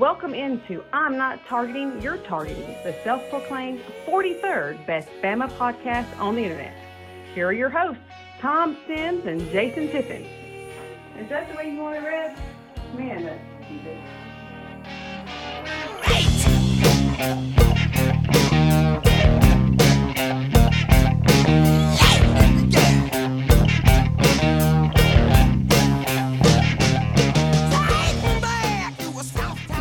welcome into I'm Not Targeting, You're Targeting, the self proclaimed 43rd best Bama podcast on the internet. Here are your hosts, Tom Sims and Jason Tiffin. Is that the way you want it read? Man, that's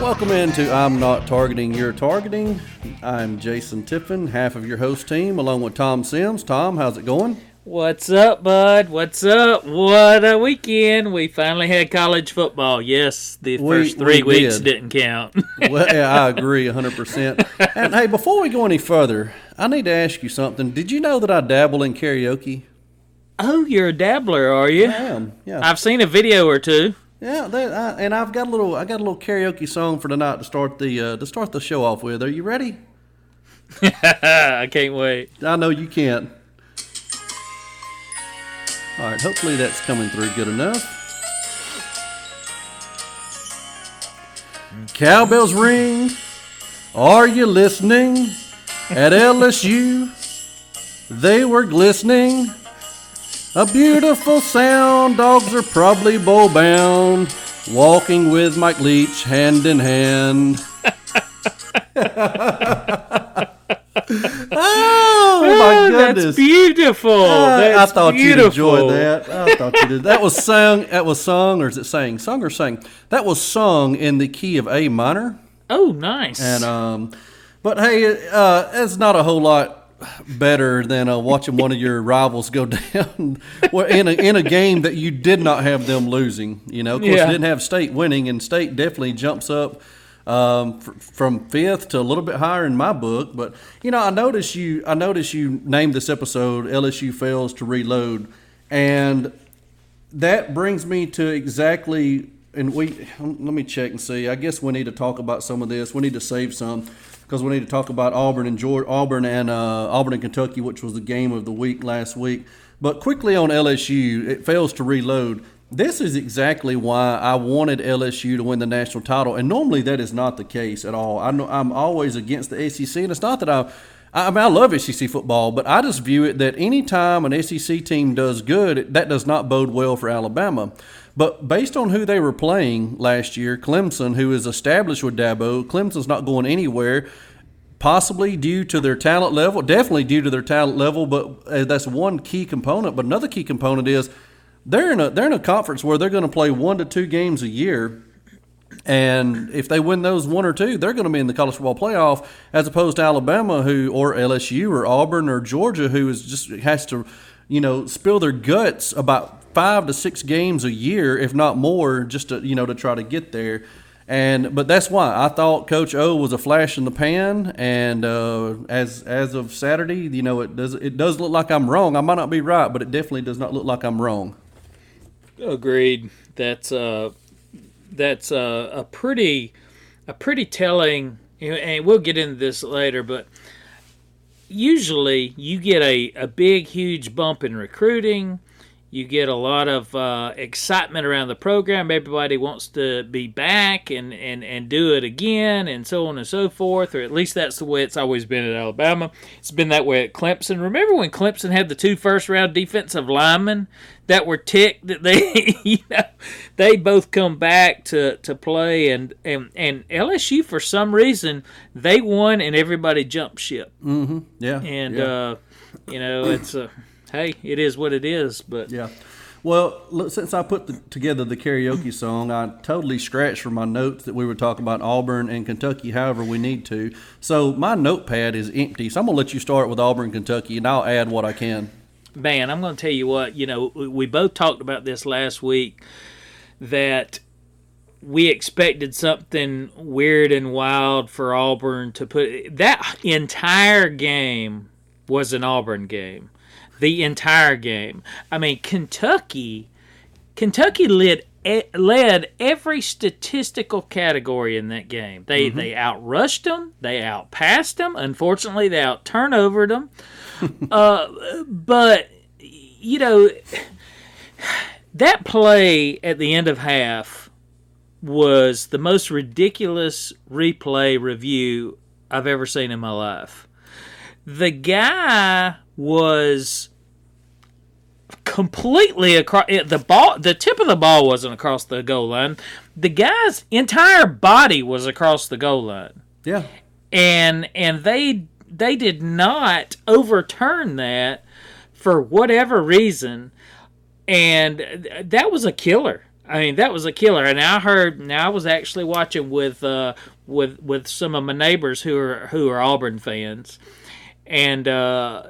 Welcome into I'm Not Targeting, You're Targeting. I'm Jason Tiffin, half of your host team, along with Tom Sims. Tom, how's it going? What's up, bud? What's up? What a weekend! We finally had college football. Yes, the We- first three we weeks did. didn't count. Well, yeah, I agree 100%. And hey, before we go any further, I need to ask you something. Did you know that I dabble in karaoke? oh, you're a dabbler, are you? I am, yeah. I've seen a video or two. Yeah, that, I, and I've got a little I got a little karaoke song for tonight to start the uh, to start the show off with. Are you ready? I can't wait. I know you can't. All right, hopefully that's coming through good enough. Cowbells ring. Are you listening? At LSU, they were glistening. A beautiful sound. Dogs are probably bow bound. Walking with Mike Leach hand in hand. oh my Oh, goodness! That's beautiful. Uh, That's I thought beautiful. you'd enjoy that. I thought you did. That was sung. That was sung, or is it sang? Sung or sang? That was sung in the key of A minor. Oh, nice. And um, but hey, uh, it's not a whole lot better than uh, watching one of your rivals go down well, in a in a game that you did not have them losing. You know, of course, Yeah. you didn't have State winning, and State definitely jumps up. Um, fr- from fifth to a little bit higher in my book, but you know, I notice you. I notice you named this episode "LSU fails to reload," and that brings me to exactly and we let me check and see i guess we need to talk about some of this we need to save some because we need to talk about auburn and Georgia, auburn and uh, auburn and kentucky which was the game of the week last week but quickly on lsu it fails to reload this is exactly why I wanted LSU to win the national title, and normally that is not the case at all. I know I'm always against the SEC, and it's not that I I mean, I love SEC football, but I just view it that anytime an SEC team does good, that does not bode well for Alabama. But based on who they were playing last year, Clemson, who is established with Dabo, Clemson's not going anywhere. Possibly due to their talent level, definitely due to their talent level, but uh, that's one key component. But another key component is they're in a they're in a conference where they're going to play one to two games a year, and if they win those one or two, they're going to be in the college football playoff, as opposed to Alabama, who or LSU or Auburn or Georgia, who is just has to, you know, spill their guts about five to six games a year, if not more, just to you know to try to get there. And but that's why I thought Coach O was a flash in the pan, and uh, as as of Saturday, you know, it does it does look like I'm wrong. I might not be right, but it definitely does not look like I'm wrong. Agreed. That's uh, that's uh, a pretty, a pretty telling. And we'll get into this later, but usually you get a, a big, huge bump in recruiting. You get a lot of uh, excitement around the program. Everybody wants to be back and, and, and do it again, and so on and so forth. Or at least that's the way it's always been at Alabama. It's been that way at Clemson. Remember when Clemson had the two first round defensive linemen that were ticked that they, you know, they both come back to, to play, and, and and LSU for some reason they won and everybody jumped ship. Yeah, And yeah. uh, you know, it's a hey, it is what it is. But Yeah. Well, look, since I put the, together the karaoke song, I totally scratched from my notes that we were talking about Auburn and Kentucky. However, we need to. So my notepad is empty. So I'm gonna let you start with Auburn, Kentucky, and I'll add what I can. man, I'm going to tell you what. You know, we both talked about this last week that we expected something weird and wild for Auburn to put that entire game was an Auburn game. The entire game. I mean, Kentucky Kentucky led led every statistical category in that game. They they outrushed them, they outpassed them. Unfortunately, they out turnovered them. uh, but you know that play at the end of half was the most ridiculous replay review I've ever seen in my life. The guy was completely across the ball the tip of the ball wasn't across the goal line. The guy's entire body was across the goal line. Yeah. and and they they did not overturn that for whatever reason. And that was a killer. I mean that was a killer. And i heard now i was actually watching with uh with with some of my neighbors who are who are auburn fans and uh,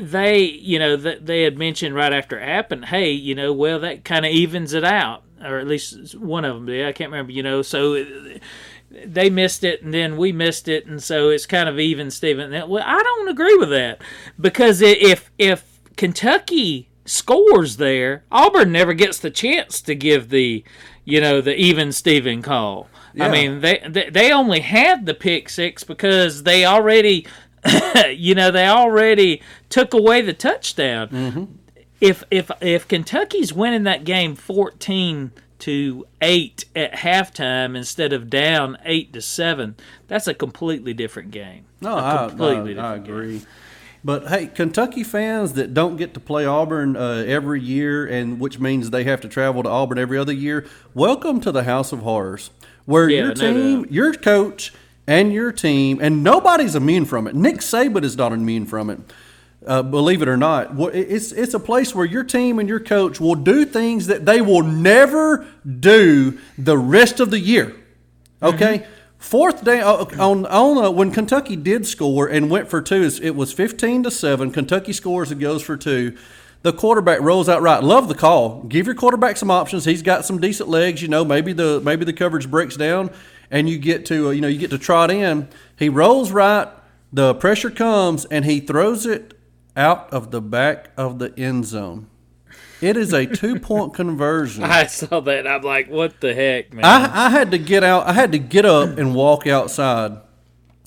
they, you know, th- they had mentioned right after it happened, hey, you know, well, that kind of evens it out, or at least one of them did. I can't remember, you know, so they missed it, and then we missed it, and so it's kind of even, Steven. Well, I don't agree with that because if if Kentucky scores there, Auburn never gets the chance to give the, you know, the even Steven call. Yeah. I mean, they, they they only had the pick six because they already you know, they already took away the touchdown. If if if Kentucky's winning that game fourteen to eight at halftime instead of down eight to seven, that's a completely different game. No, I, completely I, I different agree. But hey, Kentucky fans that don't get to play Auburn uh, every year, and which means they have to travel to Auburn every other year, welcome to the House of Horrors, where Yeah, your team, doubt. your coach, and your team, and nobody's immune from it. Nick Saban is not immune from it. Uh, believe it or not, it's it's a place where your team and your coach will do things that they will never do the rest of the year. Okay. Fourth day uh, on on uh, when Kentucky did score and went for two, it was fifteen to seven. Kentucky scores and goes for two. The quarterback rolls out right. Love the call. Give your quarterback some options. He's got some decent legs. You know, maybe the maybe the coverage breaks down, and you get to uh, you know you get to trot in. He rolls right. The pressure comes, and he throws it out of the back of the end zone. It is a two point conversion. I saw that. I'm like, what the heck, man? I, I had to get out. I had to get up and walk outside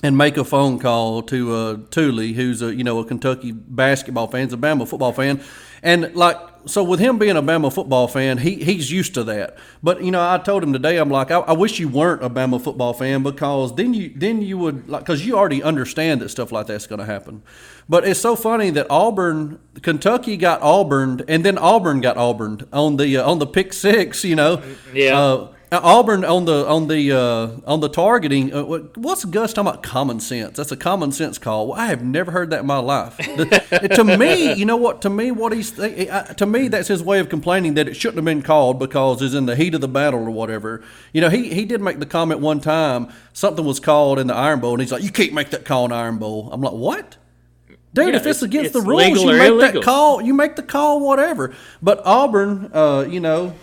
and make a phone call to uh, Thule, who's a you know a Kentucky basketball fan, he's a Bama football fan, and like so with him being a Bama football fan, he he's used to that. But you know, I told him today, I'm like, I, I wish you weren't a Bama football fan because then you then you would like because you already understand that stuff like that's going to happen. But it's so funny that Auburn, Kentucky got Auburned, and then Auburn got Auburned on the uh, on the pick six. You know, Yeah. Uh, Auburn on the on the uh, on the targeting. Uh, what's Gus talking about? Common sense. That's a common sense call. Well, I have never heard that in my life. The- to me, you know what? To me, what he's uh, to me that's his way of complaining that it shouldn't have been called because it's in the heat of the battle or whatever. You know, he he did make the comment one time. Something was called in the Iron Bowl, and he's like, "You can't make that call in Iron Bowl." I'm like, "What?" Dude, Yeah, if it's, it's- against the rules, you make illegal. that call. You make the call, whatever. But Auburn, uh, you know,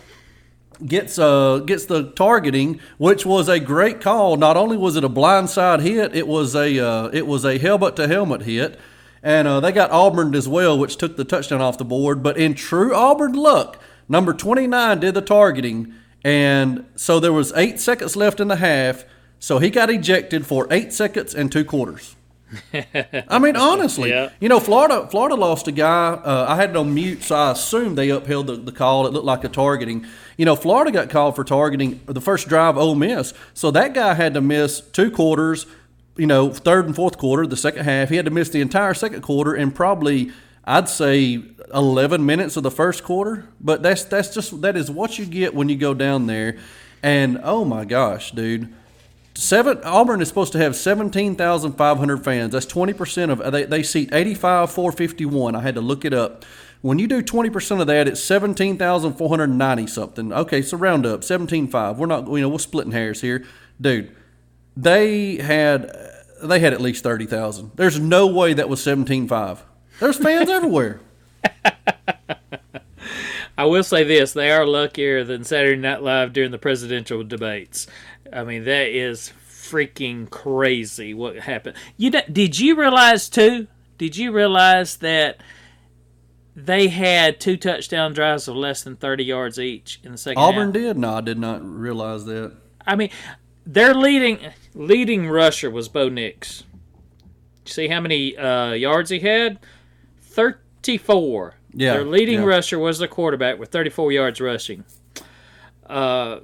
gets uh gets the targeting, which was a great call. Not only was it a blindside hit, it was a uh, it was a helmet to helmet hit, and uh, they got Auburn as well, which took the touchdown off the board. But in true Auburn luck, number twenty nine did the targeting, and so there was eight seconds left in the half. So he got ejected for eight seconds and two quarters. I mean, honestly, Yeah. you know, Florida, Florida lost a guy. Uh, I had it on mute, so I assumed they upheld the, the call. It looked like a targeting. You know, Florida got called for targeting the first drive. Ole Miss, so that guy had to miss two quarters. You know, third and fourth quarter, the second half, he had to miss the entire second quarter and probably, I'd say, eleven minutes of the first quarter. But that's that's just that is what you get when you go down there. And oh my gosh, dude. Seven Auburn is supposed to have seventeen thousand five hundred fans. That's twenty percent of they, they seat eighty five four fifty one. I had to look it up. When you do twenty percent of that, it's seventeen thousand four hundred ninety something. Okay, so round up seventeen five. We're not you know we're splitting hairs here, dude. They had they had at least thirty thousand. There's no way that was seventeen five. There's fans everywhere. I will say this: they are luckier than Saturday Night Live during the presidential debates. I mean, that is freaking crazy what happened. You did you realize too? Did you realize that they had two touchdown drives of less than thirty yards each in the second Auburn half? did. No, I did not realize that. I mean, their leading leading rusher was Bo Nix. See how many uh, yards he had? Thirty-four. Yeah, Their leading yeah. rusher was the quarterback with 34 yards rushing. Uh,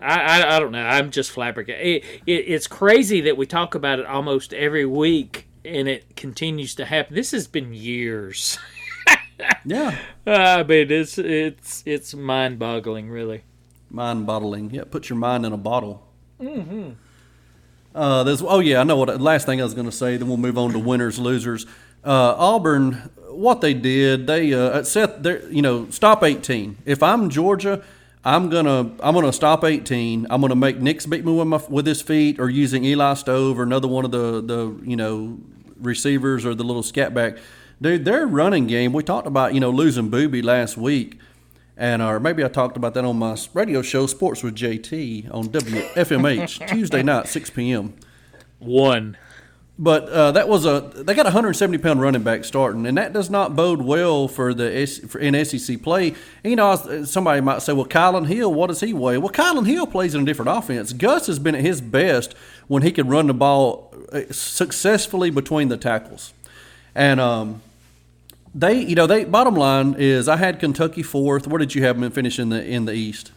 I, I, I don't know. I'm just flabbergasted. It, it, it's crazy that we talk about it almost every week, and it continues to happen. This has been years. Yeah, I mean, it's it's it's mind boggling, really. mind bottling. Yeah, put your mind in a bottle. Mm-hmm. Uh, there's oh yeah, I know what. Last thing I was going to say. Then we'll move on to winners losers. Uh, Auburn, what they did, they uh, set their you know stop 18. If I'm Georgia, I'm gonna I'm gonna stop 18. I'm gonna make Nix beat me with my with his feet or using Eli Stove or another one of the the you know receivers or the little scat back. Dude, their running game. We talked about you know losing Boobee last week. And or maybe I talked about that on my radio show, Sports with JT, on WFMH Tuesday night, 6 p.m. One. But uh, that was a they got a 170 pound running back starting, and that does not bode well for the S, for, in SEC play. You know, somebody might say, "Well, Kylin Hill, what does he weigh?" Well, Kylin Hill plays in a different offense. Gus has been at his best when he can run the ball uh, successfully between the tackles, and um, they, you know, they bottom line is I had Kentucky fourth. Where did you have them finish in the in the East?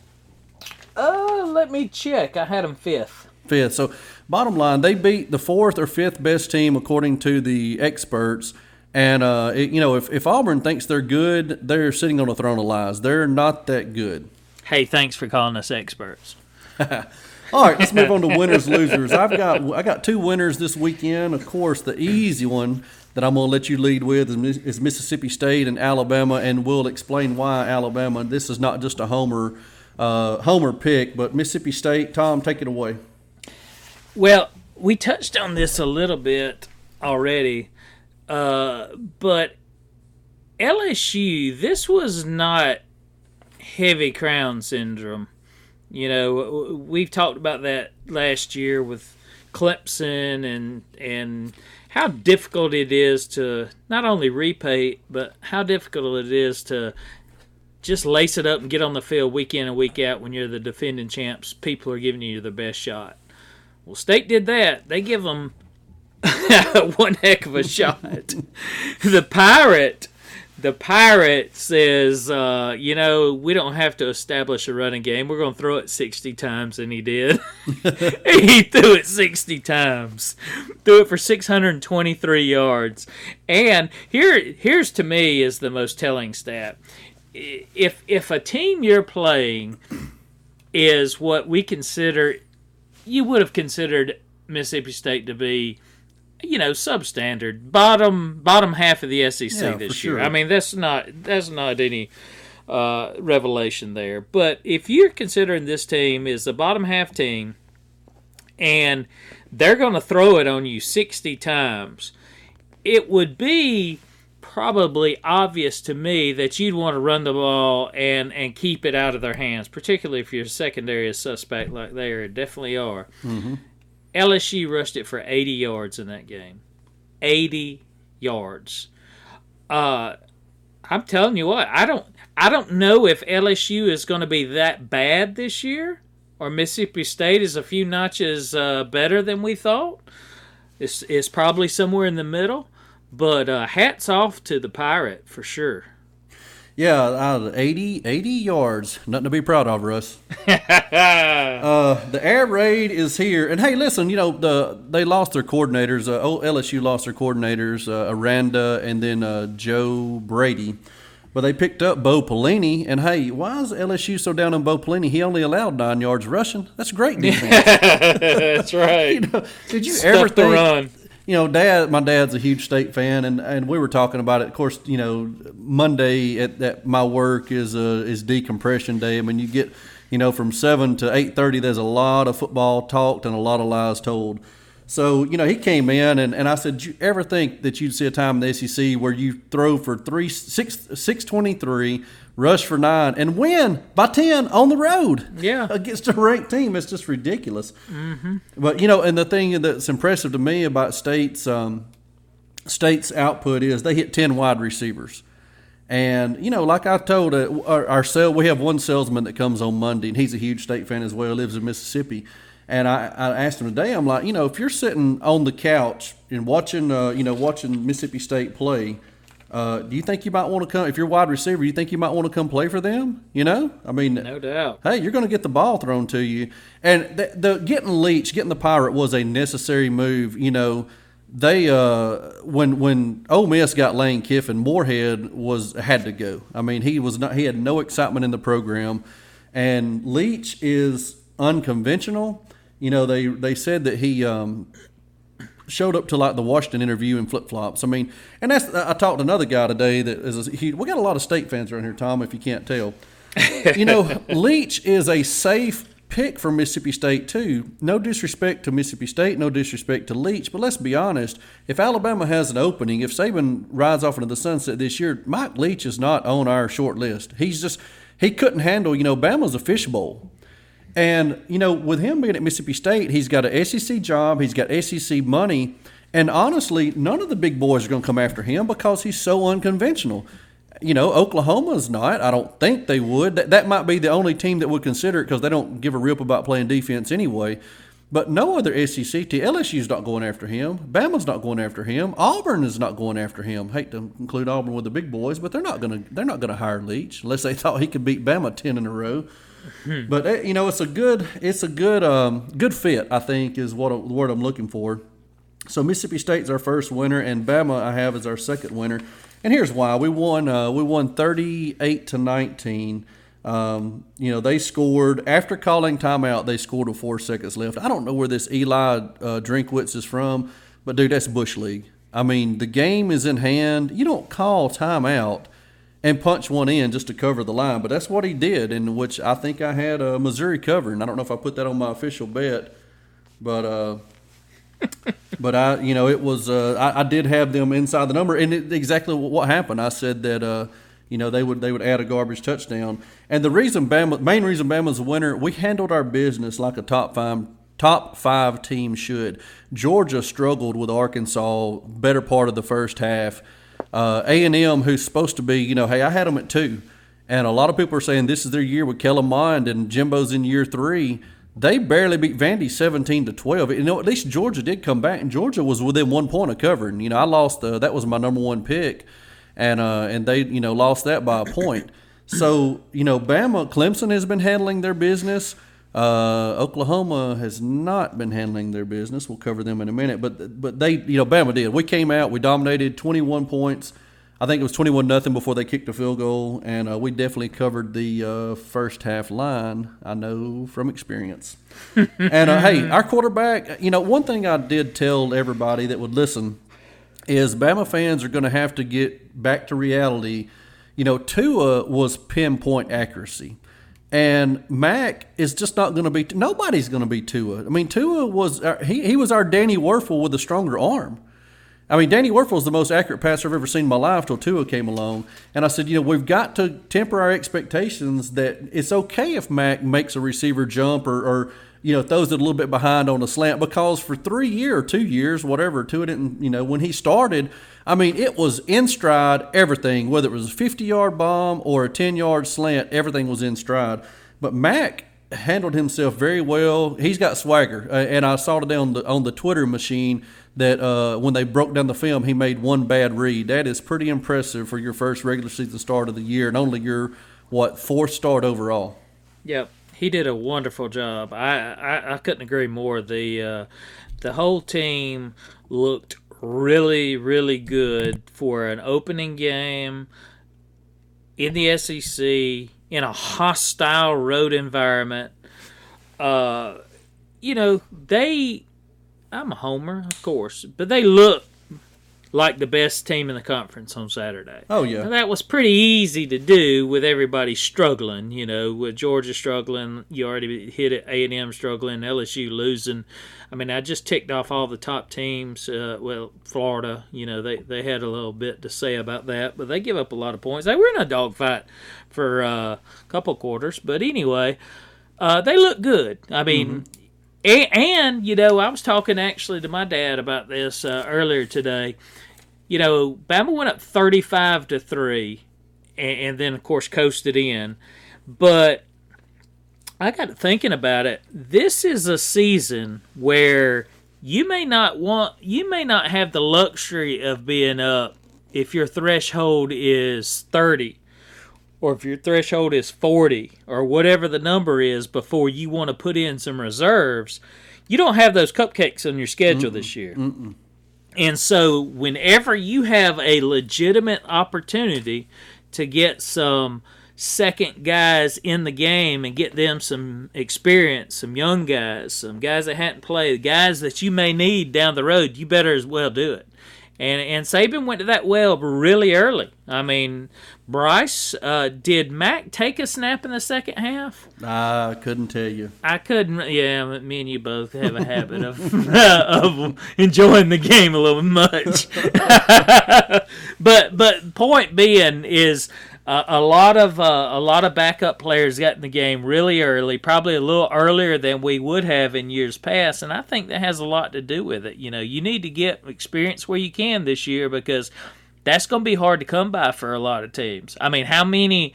Uh, let me check. I had them fifth. Fifth. So bottom line, they beat the fourth or fifth best team according to the experts. And uh, it, you know, if, if Auburn thinks they're good, they're sitting on a throne of lies. They're not that good. Hey, thanks for calling us experts. All right, let's move on to winners losers. I've got I got two winners this weekend. Of course, the easy one that I'm going to let you lead with is, is Mississippi State and Alabama, and we'll explain why Alabama. This is not just a homer uh, homer pick, but Mississippi State. Tom, take it away. Well, we touched on this a little bit already, uh, but LSU, this was not heavy crown syndrome. You know, we've talked about that last year with Clemson and and how difficult it is to not only repay, but how difficult it is to just lace it up and get on the field week in and week out when you're the defending champs. People are giving you the best shot. Well, State did that. They give them one heck of a shot. the Pirate the pirate says, uh, you know, we don't have to establish a running game. We're going to throw it 60 times, and he did. he threw it 60 times, threw it for 623 yards. And here, here's to me is the most telling stat. If if a team you're playing is what we consider, you would have considered Mississippi State to be you know, substandard, bottom bottom half of the SEC Yeah, this for year. sure. I mean, that's not that's not any uh, revelation there. But if you're considering this team is the bottom half team, and they're going to throw it on you 60 times, it would be probably obvious to me that you'd want to run the ball and and keep it out of their hands, particularly if you're a secondary a suspect like they are, definitely are. LSU rushed it for 80 yards in that game. 80 yards. Uh, I'm telling you what, I don't I don't know if LSU is going to be that bad this year or Mississippi State is a few notches uh, better than we thought. It's, it's probably somewhere in the middle, but uh, hats off to the Pirate for sure. Yeah, of 80, 80 yards. Nothing to be proud of, Russ. uh, the air raid is here. And hey, listen, you know, the they lost their coordinators. Uh, oh, LSU lost their coordinators, uh, Aranda and then uh, Joe Brady. But they picked up Bo Pelini. And hey, why is LSU so down on Bo Pelini? He only allowed nine yards rushing. That's great defense. That's right. Did you Stuff ever the think? You know, dad. My dad's a huge state fan, and, and we were talking about it. Of course, you know, Monday at, at my work is uh, is decompression day. I mean, you get, you know, from seven to eight thirty. There's a lot of football talked and a lot of lies told. So you know, he came in, and, and I said, "Did you ever think that you'd see a time in the SEC where you throw for three six six twenty three, rush for nine, and win by ten on the road? Yeah. against a ranked team. It's just ridiculous. Mm-hmm. But you know, and the thing that's impressive to me about State's um, State's output is they hit ten wide receivers. And you know, like I told uh, our, our sale, we have one salesman that comes on Monday, and he's a huge state fan as well. Lives in Mississippi, and I, I asked him today. I'm like, you know, if you're sitting on the couch and watching, uh, you know, watching Mississippi State play, Uh, do you think you might want to come if you're a wide receiver? You think you might want to come play for them? You know, I mean, no doubt. Hey, you're going to get the ball thrown to you, and the, the getting Leach, getting the pirate was a necessary move. You know, they uh, when when Ole Miss got Lane Kiffin, Moorhead was had to go. I mean, he was not he had no excitement in the program, and Leach is unconventional. You know, they they said that he um, showed up to like the Washington interview in flip flops. I mean, and that's I talked to another guy today that is a, he, we got a lot of state fans around here, Tom. If you can't tell, you know, Leach is a safe pick for Mississippi State too. No disrespect to Mississippi State, no disrespect to Leach, but let's be honest. If Alabama has an opening, if Saban rides off into the sunset this year, Mike Leach is not on our short list. He's just he couldn't handle. You know, Bama's a fishbowl. And, you know, with him being at Mississippi State, he's got an SEC job, he's got SEC money. And honestly, none of the big boys are going to come after him because he's so unconventional. You know, Oklahoma's not. I don't think they would. That, that might be the only team that would consider it because they don't give a rip about playing defense anyway. But no other SEC team. LSU's not going after him. Bama's not going after him. Auburn is not going after him. Hate to include Auburn with the big boys, but they're not going to. They're not going to hire Leach unless they thought he could beat Bama ten in a row. But eh, you know, it's a good, it's a good, um, good fit. I think is what the word I'm looking for. So Mississippi State's our first winner, and Bama I have is our second winner. And here's why: we won, uh, we won 38 to 19. Um, you know, they scored after calling timeout. They scored with four seconds left. I don't know where this Eli uh, Drinkwitz is from, but dude, that's Bush League. I mean, the game is in hand. You don't call timeout and punch one in just to cover the line. But that's what he did, in which I think I had uh, Missouri covering. I don't know if I put that on my official bet, but uh, but I, you know, it was uh, I, I, did have them inside the number, and it, exactly what happened. I said that uh, you know they would they would add a garbage touchdown, and the reason Bama, main reason Bama's a winner, we handled our business like a top five top five team should. Georgia struggled with Arkansas better part of the first half. Uh, A and M, who's supposed to be, you know, hey, I had them at two, and a lot of people are saying this is their year with Kellen Mond and Jimbo's in year three. They barely beat Vandy seventeen to twelve. You know, at least Georgia did come back, and Georgia was within one point of covering. You know, I lost. Uh, that was my number one pick, and uh, and they you know lost that by a point. so you know, Bama, Clemson has been handling their business. Uh, Oklahoma has not been handling their business. We'll cover them in a minute, but but they, you know, Bama did. We came out, we dominated, 21 points. I think it was 21 nothing before they kicked a field goal, and uh, we definitely covered the uh, first half line. I know from experience. and uh, hey, our quarterback. You know, one thing I did tell everybody that would listen is Bama fans are going to have to get back to reality. You know, Tua was pinpoint accuracy. And Mac is just not going to be. Nobody's going to be Tua. I mean, Tua was uh, he he was our Danny Wuerffel with a stronger arm. I mean, Danny Wuerffel was the most accurate passer I've ever seen in my life till Tua came along. And I said, you know, we've got to temper our expectations that it's okay if Mac makes a receiver jump or, or you know, throws it a little bit behind on a slant because for three years, two years, whatever, Tua didn't, you know, when he started, I mean, it was in stride, everything, whether it was a 50 yard bomb or a 10 yard slant, everything was in stride. But Mac handled himself very well. He's got swagger, uh, and I saw it on the on the Twitter machine that uh, when they broke down the film, he made one bad read. That is pretty impressive for your first regular season start of the year, and only your what fourth start overall. Yep, he did a wonderful job. I I, I couldn't agree more. The uh, the whole team looked really, really good for an opening game in the SEC in a hostile road environment. Uh, you know, they. I'm a homer, of course, but they look like the best team in the conference on Saturday. Oh yeah, that was pretty easy to do with everybody struggling. You know, with Georgia struggling, you already hit it. A and M struggling, LSU losing. I mean, I just ticked off all the top teams. Uh, well, Florida, you know, they they had a little bit to say about that, but they give up a lot of points. They were in a dogfight for uh, a couple quarters, but anyway, uh, they look good. I mean. Mm-hmm. And, and, you know, I was talking actually to my dad about this uh, earlier today you know, Bama went up 35 to 3 and, and then, of course, coasted in. But I got thinking about it. This is a season where you may not want, you may not have the luxury of being up if your threshold is 30 or if your threshold is 40 or whatever the number is before you want to put in some reserves, you don't have those cupcakes on your schedule this year. And so, whenever you have a legitimate opportunity to get some second guys in the game and get them some experience, some young guys, some guys that hadn't played, guys that you may need down the road, you better as well do it. And and Saban went to that well really early. I mean, Bryce, uh, did Mac take a snap in the second half? I couldn't tell you. I couldn't. Yeah, me and you both have a habit of of enjoying the game a little much. but but point being is uh, a lot of uh, a lot of backup players got in the game really early, probably a little earlier than we would have in years past, and I think that has a lot to do with it. You know, you need to get experience where you can this year because that's going to be hard to come by for a lot of teams. I mean, how many?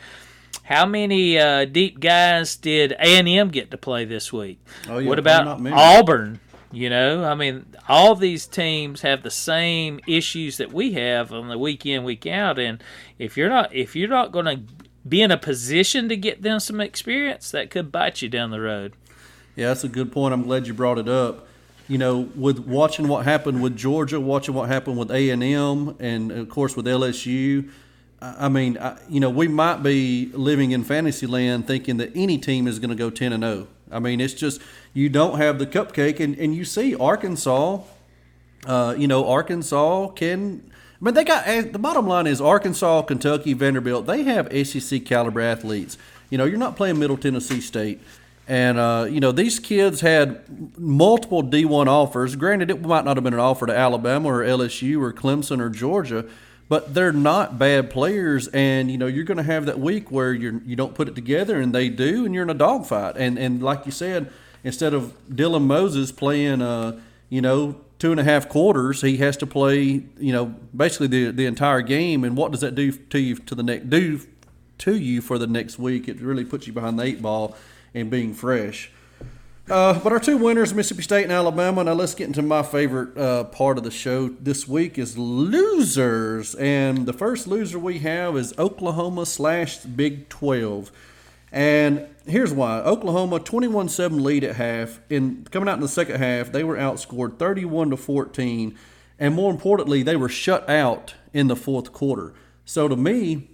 How many uh, deep guys did A and M get to play this week? Oh, yeah, what about. Auburn? You know, I mean, all these teams have the same issues that we have on the week in, week out, and if you're not if you're not going to be in a position to get them some experience, that could bite you down the road. Yeah, that's a good point. I'm glad you brought it up. You know, with watching what happened with Georgia, watching what happened with A and M, and of course with LSU. I mean, I, you know, we might be living in fantasy land thinking that any team is going to go ten and zero. I mean, it's just you don't have the cupcake, and, and you see Arkansas. Uh, you know, Arkansas can. I mean, they got eh, the bottom line is Arkansas, Kentucky, Vanderbilt. They have SEC caliber athletes. You know, you're not playing Middle Tennessee State, and uh, you know these kids had multiple D1 offers. Granted, it might not have been an offer to Alabama or LSU or Clemson or Georgia, but they're not bad players. And you know, you're going to have that week where you you don't put it together, and they do, and you're in a dogfight. And and like you said, instead of Dylan Moses playing, uh, you know, two and a half quarters, he has to play, you know, basically the the entire game. And what does that do to you to the next do to you for the next week? It really puts you behind the eight ball and being fresh. Uh, but our two winners, Mississippi State and Alabama. Now let's get into my favorite uh, part of the show this week is losers, and the first loser we have is Oklahoma slash Big Twelve. And here's why: Oklahoma 21-7 lead at half. In coming out in the second half, they were outscored 31 to 14, and more importantly, they were shut out in the fourth quarter. So to me,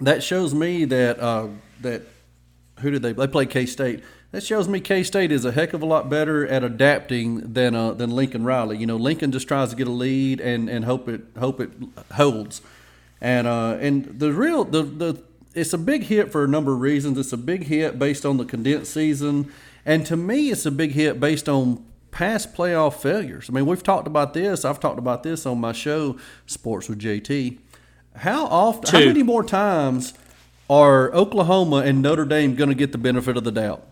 that shows me that uh, that who did they they play K State. That shows me K State is a heck of a lot better at adapting than uh, than Lincoln Riley. You know, Lincoln just tries to get a lead and, and hope it hope it holds. And uh, and the real the the it's a big hit for a number of reasons. It's a big hit based on the condensed season, and to me, it's a big hit based on past playoff failures. I mean, we've talked about this. I've talked about this on my show, Sports with JT. How often? How many more times are Oklahoma and Notre Dame going to get the benefit of the doubt?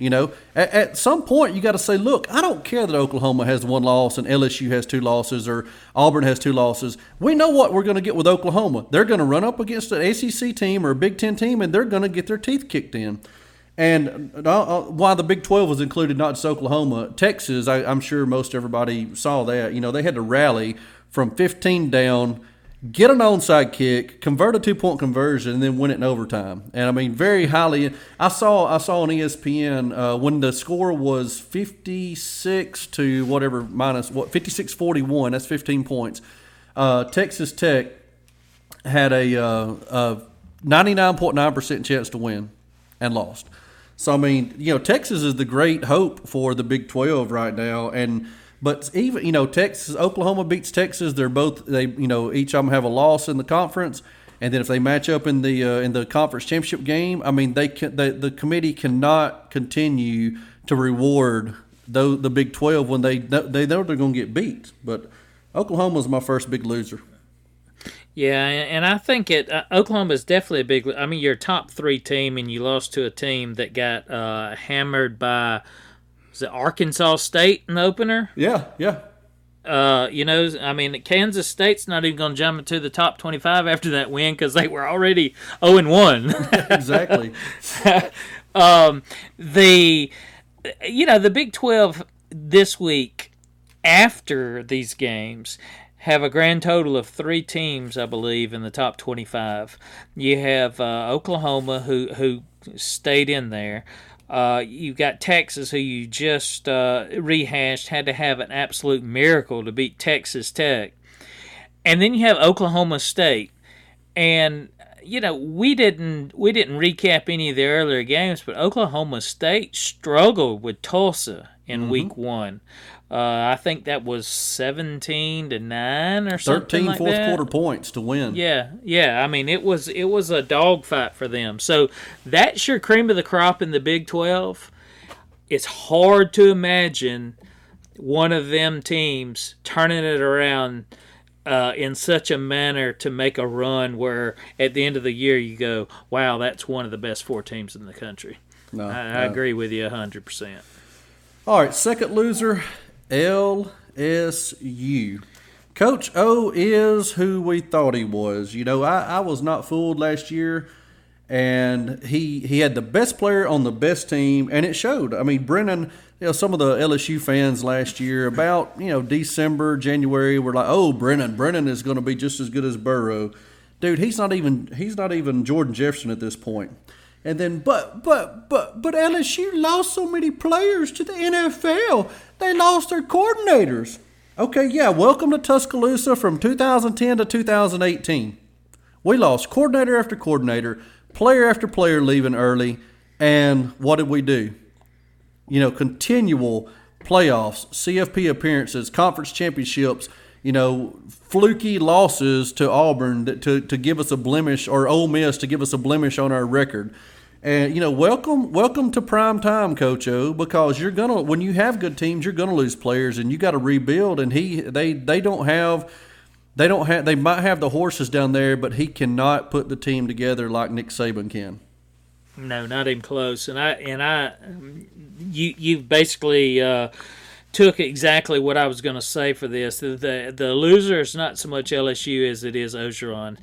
You know, at, at some point you got to say, look, I don't care that Oklahoma has one loss and LSU has two losses or Auburn has two losses. We know what we're going to get with Oklahoma. They're going to run up against an ACC team or a Big Ten team, and they're going to get their teeth kicked in. And uh, uh, why the Big 12 was included, not just Oklahoma, Texas, I, I'm sure most everybody saw that. You know, they had to rally from 15 down, get an onside kick, convert a two point conversion, and then win it in overtime. And I mean, very highly. I saw I saw on ESPN uh, when the score was 56 to whatever minus what 56 41. That's 15 points. Uh, Texas Tech had uh, a 99.9% chance to win and lost. So I mean, you know, Texas is the great hope for the Big 12 right now and but even you know, Texas Oklahoma beats Texas, they're both they you know, each of them have a loss in the conference and then if they match up in the uh, in the conference championship game, I mean, they can the, the committee cannot continue to reward the, the Big 12 when they they know they're going to get beat. But Oklahoma's my first big loser. Yeah, and and I think it uh, Oklahoma is definitely a big. I mean, your top three team, and you lost to a team that got uh, hammered by was it Arkansas State in the opener. Yeah, yeah. Uh, you know, I mean, Kansas State's not even going to jump into the top twenty-five after that win because they were already zero and one. exactly. um, the you know the Big Twelve this week after these games have a grand total of three teams, I believe, in the top 25. You have uh, Oklahoma, who who stayed in there. Uh, you've got Texas, who you just uh, rehashed, had to have an absolute miracle to beat Texas Tech, and then you have Oklahoma State, and you know we didn't we didn't recap any of the earlier games, but Oklahoma State struggled with Tulsa in Mm-hmm. week one. Uh, I think that was seventeen to nine or something 13 like fourth that. quarter points to win. Yeah, yeah. I mean, it was it was a dogfight for them. So that's your cream of the crop in the Big Twelve. It's hard to imagine one of them teams turning it around uh, in such a manner to make a run where at the end of the year you go, "Wow, that's one of the best four teams in the country." No, I, I agree with you hundred percent. All right, second loser, LSU. Coach O is who we thought he was. You know, I, I was not fooled last year, and he he had the best player on the best team, and it showed. I mean, Brennan, you know, some of the LSU fans last year, about you know December, January, were like, "Oh, Brennan, Brennan is going to be just as good as Burrow." Dude, he's not even he's not even Jordan Jefferson at this point. And then, but, but, but, but LSU lost so many players to the NFL. They lost their coordinators. Okay, yeah, welcome to Tuscaloosa from 2010 to 2018. We lost coordinator after coordinator, player after player leaving early. And what did we do? You know, continual playoffs, CFP appearances, conference championships, you know, fluky losses to Auburn that, to, to give us a blemish or Ole Miss to give us a blemish on our record. And you know, welcome welcome to prime time, Coach O, because you're gonna when you have good teams, you're gonna lose players and you got to rebuild. And he they they don't have they don't have they might have the horses down there, but he cannot put the team together like Nick Saban can. No, not even close. And I and I, you you've basically uh, took exactly what I was going to say for this. The, the the loser is not so much LSU as it is Orgeron.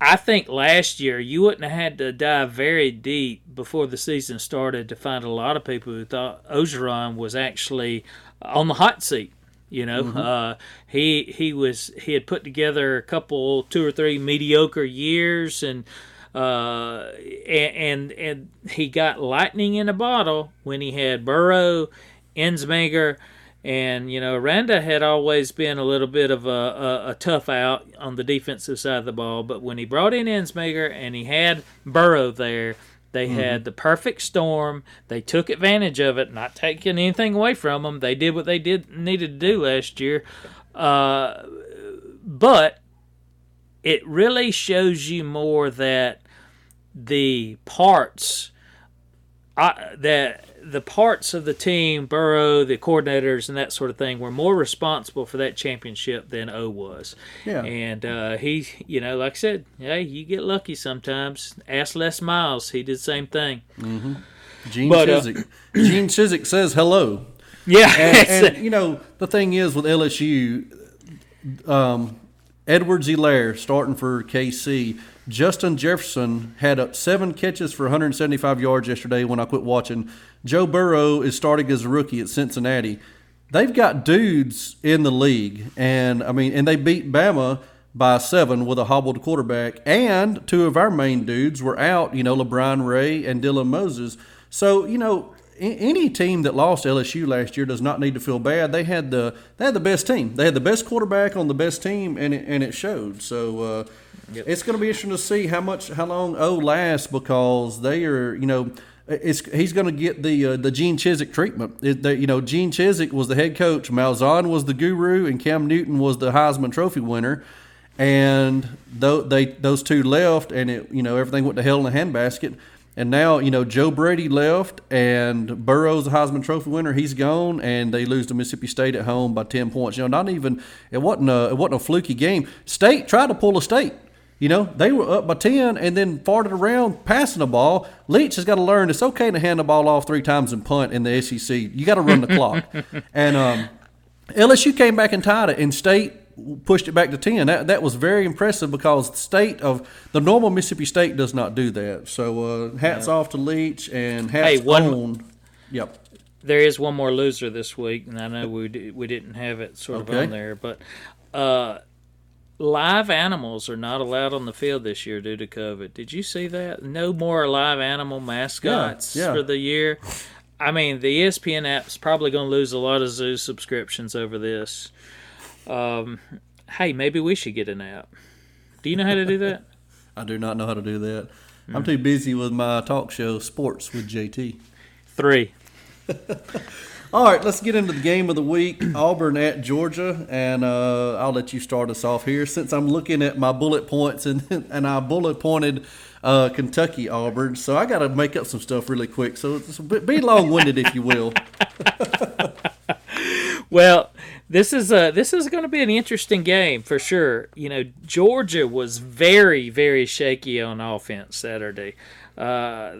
I think last year you wouldn't have had to dive very deep before the season started to find a lot of people who thought Orgeron was actually on the hot seat. You know, uh, he he was he had put together a couple, two or three mediocre years, and uh, and, and and he got lightning in a bottle when he had Burrow, Ensminger, and you know Aranda had always been a little bit of a, a, a tough out on the defensive side of the ball, but when he brought in Ensminger and he had Burrow there, they had the perfect storm. They took advantage of it, not taking anything away from them. They did what they did needed to do last year, uh, but it really shows you more that the parts uh, that the parts of the team, Burrow, the coordinators, and that sort of thing, were more responsible for that championship than O was. Yeah. And uh, he, you know, like I said, hey, you get lucky sometimes. Ask Les Miles; he did the same thing. Gene But, uh, Chizik. Gene Chizik says hello. Yeah, and, and, you know the thing is with LSU, um, Edwards-Helaire starting for KC. Justin Jefferson had up seven catches for 175 yards yesterday when I quit watching. Joe Burrow is starting as a rookie at Cincinnati. They've got dudes in the league, and I mean, and they beat Bama by seven with a hobbled quarterback. And two of our main dudes were out. You know, LaBryan Ray and Dylan Moses. So you know, any team that lost LSU last year does not need to feel bad. They had the they had the best team. They had the best quarterback on the best team, and it, and it showed. So uh, it's going to be interesting to see how much how long O lasts because they are you know. It's, he's going to get the uh, the Gene Chizik treatment. It, you know, Gene Chizik was the head coach, Malzahn was the guru, and Cam Newton was the Heisman Trophy winner. And tho- they those two left, and it you know everything went to hell in a handbasket. And now, you know, Joe Brady left and Burrow's the Heisman Trophy winner. He's gone, and they lose to Mississippi State at home by ten points. You know, not even it wasn't a it wasn't a fluky game. State tried to pull a state. You know, they were up by ten and then farted around passing the ball. Leach has got to learn it's okay to hand the ball off three times and punt in the SEC. You got to run the clock. And um, LSU came back and tied it, and State pushed it back to ten. That that was very impressive because the state of the normal Mississippi State does not do that. So uh, hats off to Leach and hats Hey, one- on. Yep. there is one more loser this week, and I know we di- we didn't have it sort of Okay. on there, but uh, live animals are not allowed on the field this year due to COVID. Did you see that? No more live animal mascots Yeah, yeah. for the year. I mean, the ESPN app's probably going to lose a lot of zoo subscriptions over this. Um, hey, maybe we should get an app. Do you know how to do that? I do not know how to do that. I'm too busy with my talk show, Sports with JT. Three. All right, let's get into the game of the week. Auburn at Georgia, and uh, I'll let you start us off here since I'm looking at my bullet points and and I bullet pointed uh, Kentucky Auburn, so I got to make up some stuff really quick. So be long winded if you will. Well, this is a this is going to be an interesting game for sure. You know, Georgia was very very shaky on offense Saturday. Uh,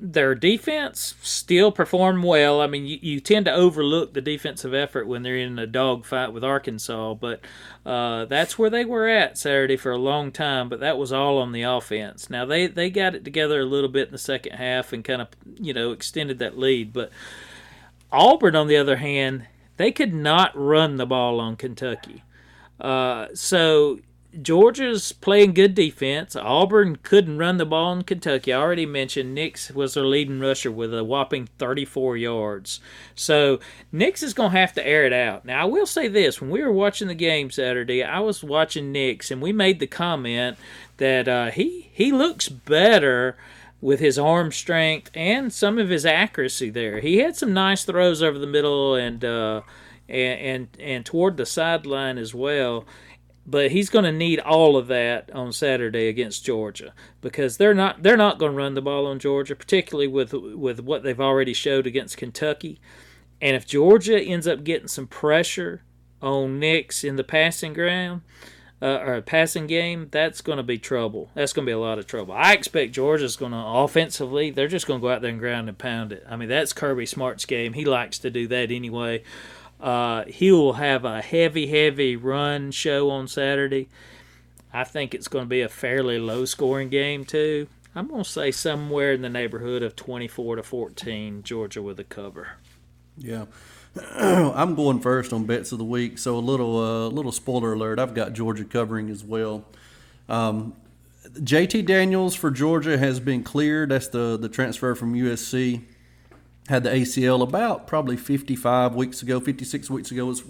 their defense still performed well. I mean, you, you tend to overlook the defensive effort when they're in a dogfight with Arkansas, but uh, that's where they were at Saturday for a long time. But that was all on the offense. Now they they got it together a little bit in the second half and kind of you know extended that lead, but. Auburn, on the other hand, they could not run the ball on Kentucky. Uh, so Georgia's playing good defense. Auburn couldn't run the ball in Kentucky. I already mentioned Nix was their leading rusher with a whopping 34 yards. So Nix is going to have to air it out. Now, I will say this when we were watching the game Saturday, I was watching Nix, and we made the comment that uh, he, he looks better with his arm strength and some of his accuracy there. He had some nice throws over the middle and uh, and, and and toward the sideline as well. But he's going to need all of that on Saturday against Georgia because they're not they're not going to run the ball on Georgia, particularly with with what they've already showed against Kentucky. And if Georgia ends up getting some pressure on Nix in the passing ground, uh, or passing game, that's going to be trouble. That's going to be a lot of trouble. I expect Georgia's going to offensively, they're just going to go out there and ground and pound it. I mean, that's Kirby Smart's game. He likes to do that anyway. Uh, he will have a heavy, heavy run show on Saturday. I think it's going to be a fairly low scoring game, too. I'm going to say somewhere in the neighborhood of 24 to 14, Georgia with a cover. Yeah. I'm going first on bets of the week, so a little uh, little spoiler alert. I've got Georgia covering as well. Um, JT Daniels for Georgia has been cleared. That's the the transfer from USC. Had the ACL about probably 55 weeks ago, 56 weeks ago. It was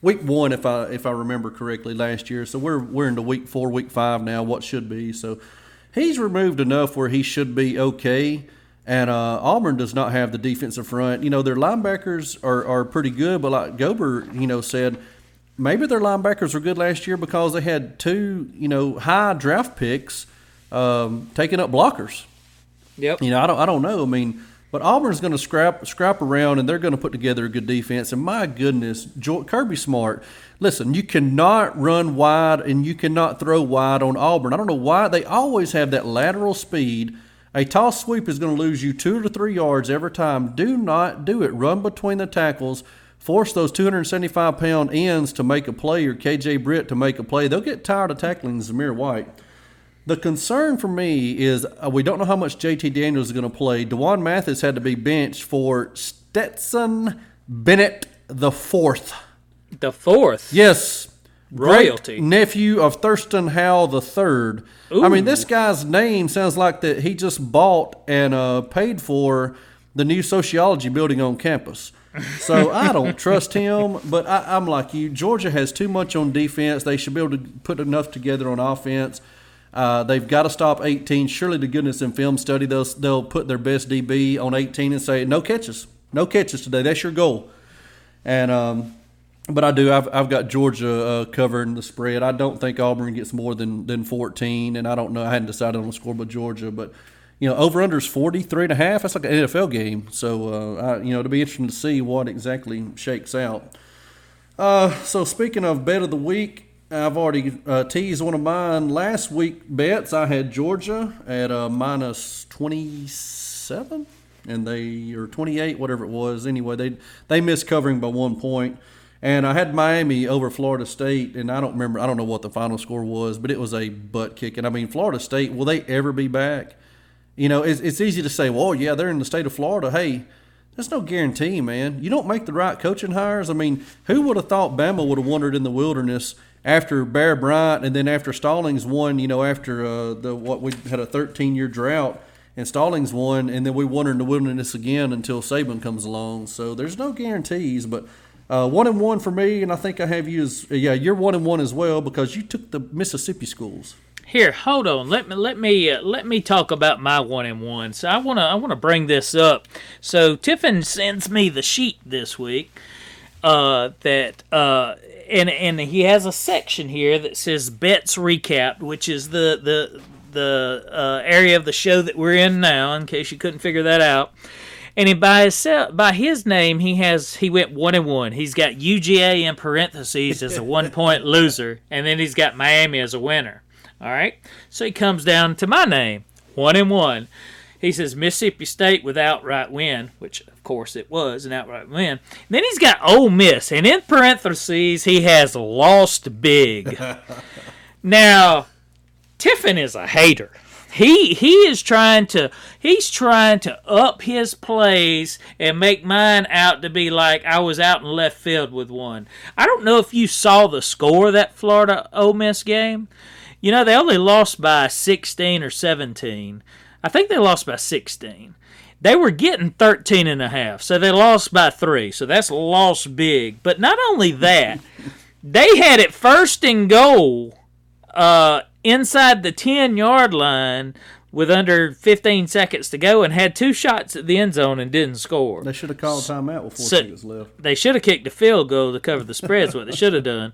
week one, if I if I remember correctly, last year. So we're we're into week four, week five now. What should be so. He's removed enough where he should be okay. And uh, Auburn does not have the defensive front. You know, their linebackers are, are pretty good, but like Gober, you know, said maybe their linebackers were good last year because they had two, you know, high draft picks um, taking up blockers. Yep. You know, I don't, I don't know. I mean, but Auburn's going to scrap scrap around and they're going to put together a good defense. And my goodness, Kirby Smart. Listen, you cannot run wide and you cannot throw wide on Auburn. I don't know why they always have that lateral speed. A toss sweep is going to lose you two to three yards every time. Do not do it. Run between the tackles. Force those 275 pound ends to make a play or KJ Britt to make a play. They'll get tired of tackling Zamir White. The concern for me is uh, we don't know how much JT Daniels is going to play. D'Wan Mathis had to be benched for Stetson Bennett the fourth. The fourth. Yes. Royalty. Great nephew of Thurston Howell the third. I mean, this guy's name sounds like that he just bought and uh, paid for the new sociology building on campus. So I don't trust him, but I, I'm like you. Georgia has too much on defense. They should be able to put enough together on offense. Uh, they've got to stop 18. Surely to goodness in film study, they'll they'll put their best DB on 18 and say no catches, no catches today. That's your goal. And um, but I do. I've, I've got Georgia uh, covering the spread. I don't think Auburn gets more than, than 14, and I don't know. I hadn't decided on the score, but Georgia. But you know, over under is 43 and a half. That's like an NFL game. So uh, I, you know, it'll be interesting to see what exactly shakes out. Uh, so speaking of bet of the week, I've already uh, teased one of mine last week bets. I had Georgia at uh, minus 27, and they or 28, whatever it was. Anyway, they they missed covering by one point. And I had Miami over Florida State, and I don't remember, I don't know what the final score was, but it was a butt kick. And I mean, Florida State, will they ever be back? You know, it's, it's easy to say, well, yeah, they're in the state of Florida. Hey, there's no guarantee, man. You don't make the right coaching hires. I mean, who would have thought Bama would have wandered in the wilderness after Bear Bryant and then after Stallings won, you know, after uh, the what we had a 13 year drought and Stallings won, and then we won in the wilderness again until Saban comes along. So there's no guarantees, but uh, one and one for me, and I think I have you as yeah, you're one and one as well because you took the Mississippi schools. Here, hold on. Let me let me uh, let me talk about my one and one. So I wanna I wanna bring this up. So Tiffin sends me the sheet this week. Uh, that uh, and and he has a section here that says bets recapped, which is the the the uh, area of the show that we're in now. In case you couldn't figure that out. And he, by his by his name, he has he went one and one. He's got UGA in parentheses as a one point loser, and then he's got Miami as a winner. All right. So he comes down to my name, one and one. He says Mississippi State with outright win, which of course it was an outright win. Then he's got Ole Miss, and in parentheses he has lost big. now, Tiffin is a hater. He he is trying to he's trying to up his plays and make mine out to be like I was out in left field with one. I don't know if you saw the score of that Florida Ole Miss game. You know, they only lost by 16 or 17. I think they lost by 16. They were getting 13 and a half, so they lost by 3. So that's lost big. But not only that, they had it first and goal uh, inside the 10-yard line with under 15 seconds to go and had two shots at the end zone and didn't score. They should have called timeout with four So- seconds left. They should have kicked a field goal to cover the spreads. what they should have done,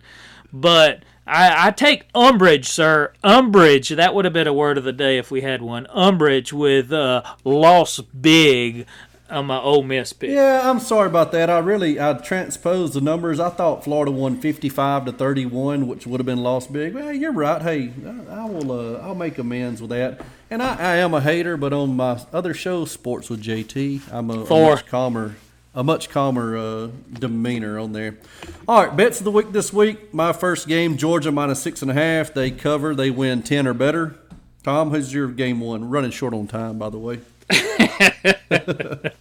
but I, I take umbrage, sir. Umbrage. That would have been a word of the day if we had one. Umbrage with uh, loss big on my Ole Miss pick. Yeah, I'm sorry about that. I really I transposed the numbers. I thought Florida won 55 to 31, which would have been lost big. Well, you're right. Hey, I, I will. Uh, I'll make amends with that. And I, I am a hater, but on my other show, Sports with JT, I'm a, a much calmer, a much calmer uh, demeanor on there. All right, bets of the week this week. My first game, Georgia minus six and a half. They cover. They win 10 or better. Tom, who's your game one? Running short on time, by the way.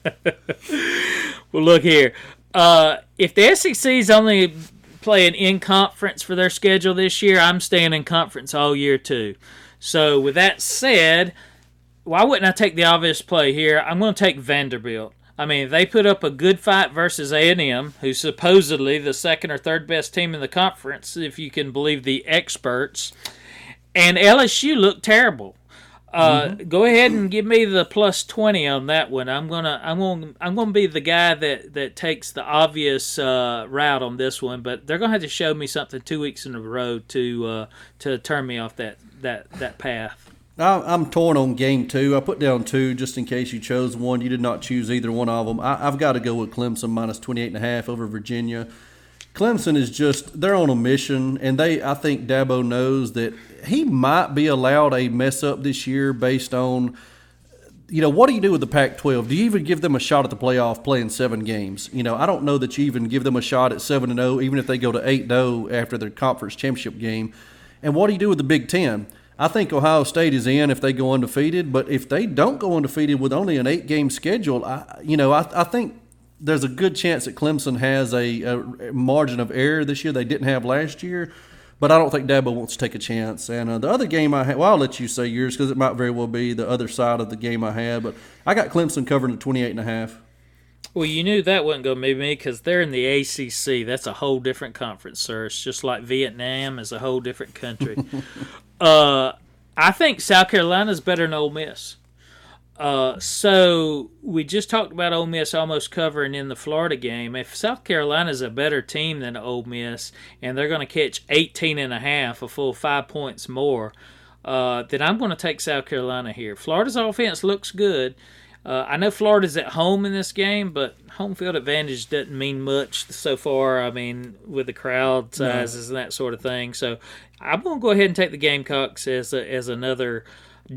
Well, look here. Uh, if the SEC's only playing in conference for their schedule this year, I'm staying in conference all year too. So, with that said, why wouldn't I take the obvious play here? I'm going to take Vanderbilt. I mean, they put up a good fight versus A&M, who's supposedly the second or third best team in the conference, if you can believe the experts. And LSU looked terrible. Uh, Go ahead and give me the plus twenty on that one. I'm gonna, I'm gonna, I'm gonna be the guy that that takes the obvious uh, route on this one. But they're gonna have to show me something two weeks in a row to uh, to turn me off that that that path. I'm torn on game two. I put down two just in case you chose one. You did not choose either one of them. I, I've got to go with Clemson minus 28 and a half over Virginia. Clemson is just they're on a mission, and they I think Dabo knows that he might be allowed a mess up this year based on you know, what do you do with the Pac 12? Do you even give them a shot at the playoff playing seven games? You know, I don't know that you even give them a shot at 7 and 0, even if they go to 8 0 after their conference championship game. And what do you do with the Big Ten? I think Ohio State is in if they go undefeated, but if they don't go undefeated with only an eight game schedule, I, you know, I, I think there's a good chance that Clemson has a, a margin of error this year they didn't have last year. But I don't think Dabo wants to take a chance. And uh, the other game I had, well, I'll let you say yours because it might very well be the other side of the game I had. But I got Clemson covering at 28 and a half. Well, you knew that wasn't going to be me because they're in the ACC. That's a whole different conference, sir. It's just like Vietnam is a whole different country. uh, I think South Carolina's better than Ole Miss. Uh, so we just talked about Ole Miss almost covering in the Florida game. If South Carolina is a better team than Ole Miss and they're going to catch 18 and a half, a full five points more, uh, then I'm going to take South Carolina here. Florida's offense looks good. Uh, I know Florida's at home in this game, but home field advantage doesn't mean much so far. I mean, with the crowd sizes and that sort of thing. So I'm going to go ahead and take the Gamecocks as a, as another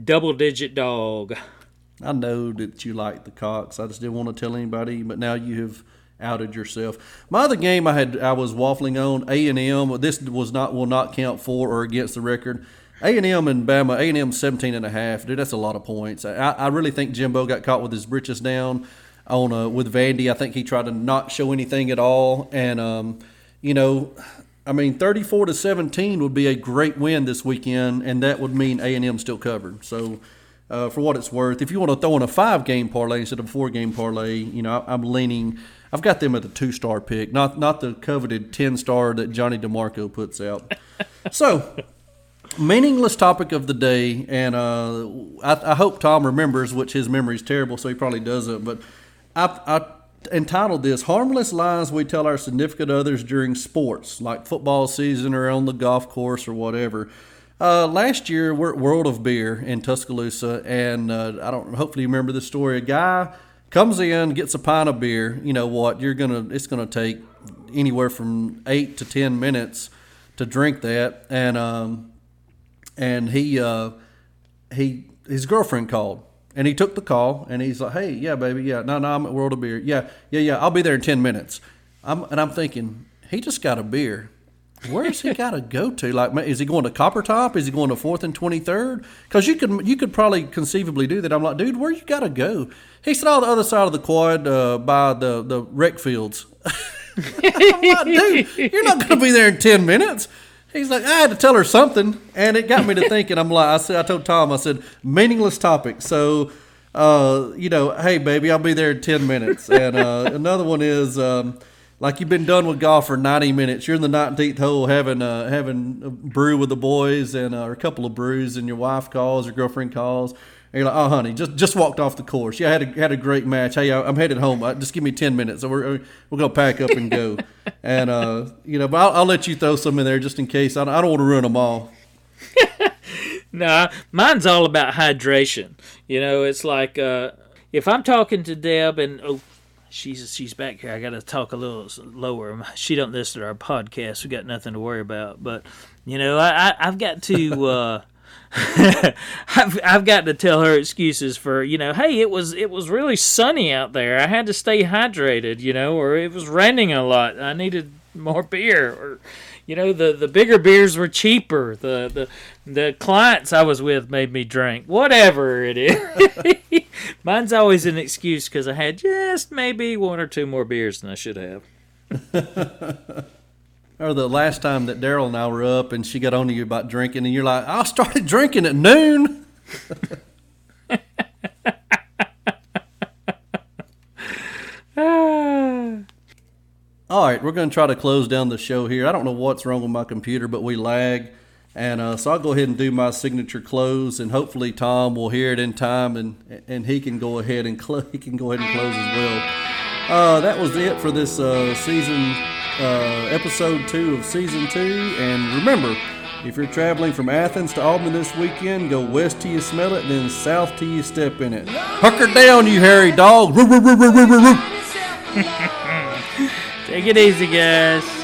double digit dog. I know that you like the Cox. I just didn't want to tell anybody, but now you have outed yourself. My other game I had I was waffling on A and M. This was not will not count for or against the record. A and Bama. A and M 17 and a half. Dude, that's a lot of points. I, I really think Jimbo got caught with his britches down on uh, with Vandy. I think he tried to not show anything at all, and um, you know. I mean, 34 to 17 would be a great win this weekend, and that would mean A&M still covered. So, uh, for what it's worth, if you want to throw in a five-game parlay instead of a four-game parlay, you know, I, I'm leaning. I've got them at the two-star pick, not not the coveted 10-star that Johnny DeMarco puts out. so, meaningless topic of the day, and uh, I, I hope Tom remembers, which his memory is terrible, so he probably doesn't. But I, I entitled this Harmless Lies We Tell Our Significant Others During Sports, like football season or on the golf course or whatever. Uh, last year, we're at World of Beer in Tuscaloosa, and uh, I don't. Hopefully, you remember this story. A guy comes in, gets a pint of beer. You know what? You're gonna. It's gonna take anywhere from eight to ten minutes to drink that, and um, and he uh, he his girlfriend called and he took the call and he's like, "Hey, yeah, baby, yeah, no, no, I'm at World of Beer. Yeah, yeah, yeah, I'll be there in ten minutes." I'm and I'm thinking he just got a beer. Where's he got to go to? Like, is he going to Copper Top? Is he going to Fourth and Twenty Third? Because you could you could probably conceivably do that. I'm like, dude, where you got to go? He said, "On the other side of the quad uh, by the the rec fields." I'm like, dude, you're not going to be there in ten minutes. He's like, I had to tell her something, and it got me to thinking. I'm like, I said, I told Tom, I said, meaningless topic. So, uh, you know, hey, baby, I'll be there in ten minutes. And uh, another one is. Um, like you've been done with golf for 90 minutes. You're in the 19th hole having uh, having a brew with the boys and uh, or a couple of brews, and your wife calls, your girlfriend calls, and you're like, "Oh, honey, just just walked off the course. Yeah, I had a, had a great match. Hey, I'm headed home. Uh, just give me 10 minutes, so we're we're gonna pack up and go." and uh, you know, but I'll, I'll, let you throw some in there just in case. I, I don't want to ruin them all. no, mine's all about hydration. You know, it's like uh, if I'm talking to Deb and oh, she's she's back here. I got to talk a little lower. She don't listen to our podcast. We got nothing to worry about. But you know, I, I have got to. Uh, I've I've got to tell her excuses for you know, hey, it was it was really sunny out there. I had to stay hydrated, you know, or it was raining a lot. I needed more beer, or you know, the the bigger beers were cheaper. The the the clients I was with made me drink. Whatever it is, mine's always an excuse because I had just maybe one or two more beers than I should have. or the last time that Daryl and I were up and she got on to you about drinking, and you're like, I started drinking at noon. All right, we're going to try to close down the show here. I don't know what's wrong with my computer, but we lag. And uh, so I'll go ahead and do my signature close, and hopefully Tom will hear it in time, and and he can go ahead and cl- he can go ahead and close as well. Uh, that was it for this uh, season, uh, episode two of season two. And remember, if you're traveling from Athens to Albany this weekend, go west till you smell it, then south till you step in it. Hunker down, you hairy dog! Take it easy, guys.